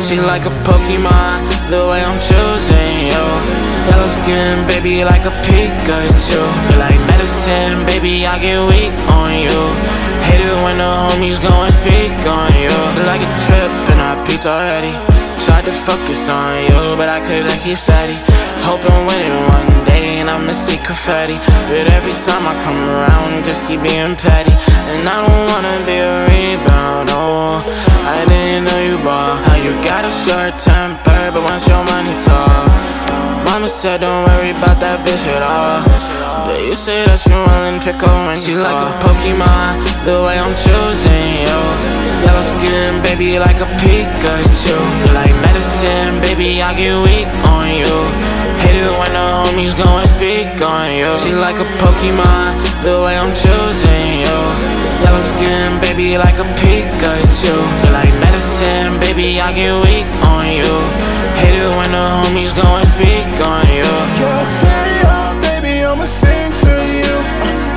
She like a Pokemon, the way I'm choosing you. Yellow skin, baby, like a Pikachu. You like medicine, baby, I get weak on you. Hate it when the homies go and speak on you. Like a trip, and I peaked already. Tried to focus on you, but I couldn't keep steady. Hoping win it one day, and I'ma see confetti. But every time I come around, just keep being petty. And I don't wanna be a rebound, got a short temper, but once your money talk. Mama said don't worry about that bitch at all. But you say that you willing to pick up when she like a Pokemon, the way I'm choosing you. Yellow skin, baby, like a Pikachu. You like medicine, baby, I get weak on you. Hate it when the homies go and speak on you. She like a Pokemon, the way I'm choosing you. Yellow skin, baby, like a Pikachu. You like baby, I get weak on you. Hate it when the homies go and speak on you. Yeah, tear up, baby, I'ma sing to you.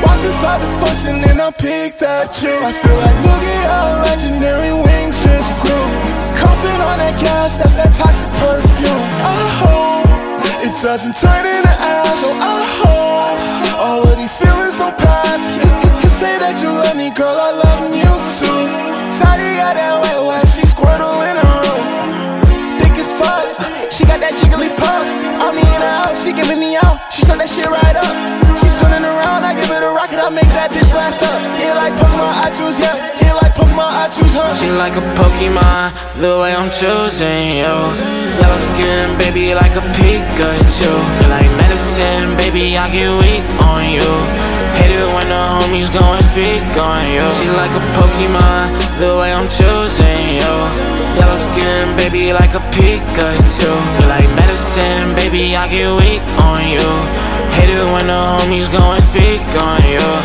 Walked inside the function and I picked at you. I feel like look at our legendary wings just grew. Coughing on that gas, that's that toxic perfume. I hope it doesn't turn into ash. So I hope all of these feelings don't pass. You say that you love me, girl, I love you too. Shawty got that wet wet, in her. Thick as fuck, she got that Jigglypuff. I'm in and out, she giving me out. She shut that shit right up. She turning around, I give it a rocket, I make that bitch blast up. Yeah, like Pokemon, I choose, yeah. Yeah, like Pokemon, I choose her. She like a Pokemon, the way I'm choosing you. Yellow skin, baby, like a Pikachu. You like medicine, baby, I get weak on you. It when the homies go and speak on you. She like a Pokemon, the way I'm choosing you. Yellow skin, baby, like a Pikachu. You like medicine, baby, I get weak on you. Hate it when the homies go and speak on you.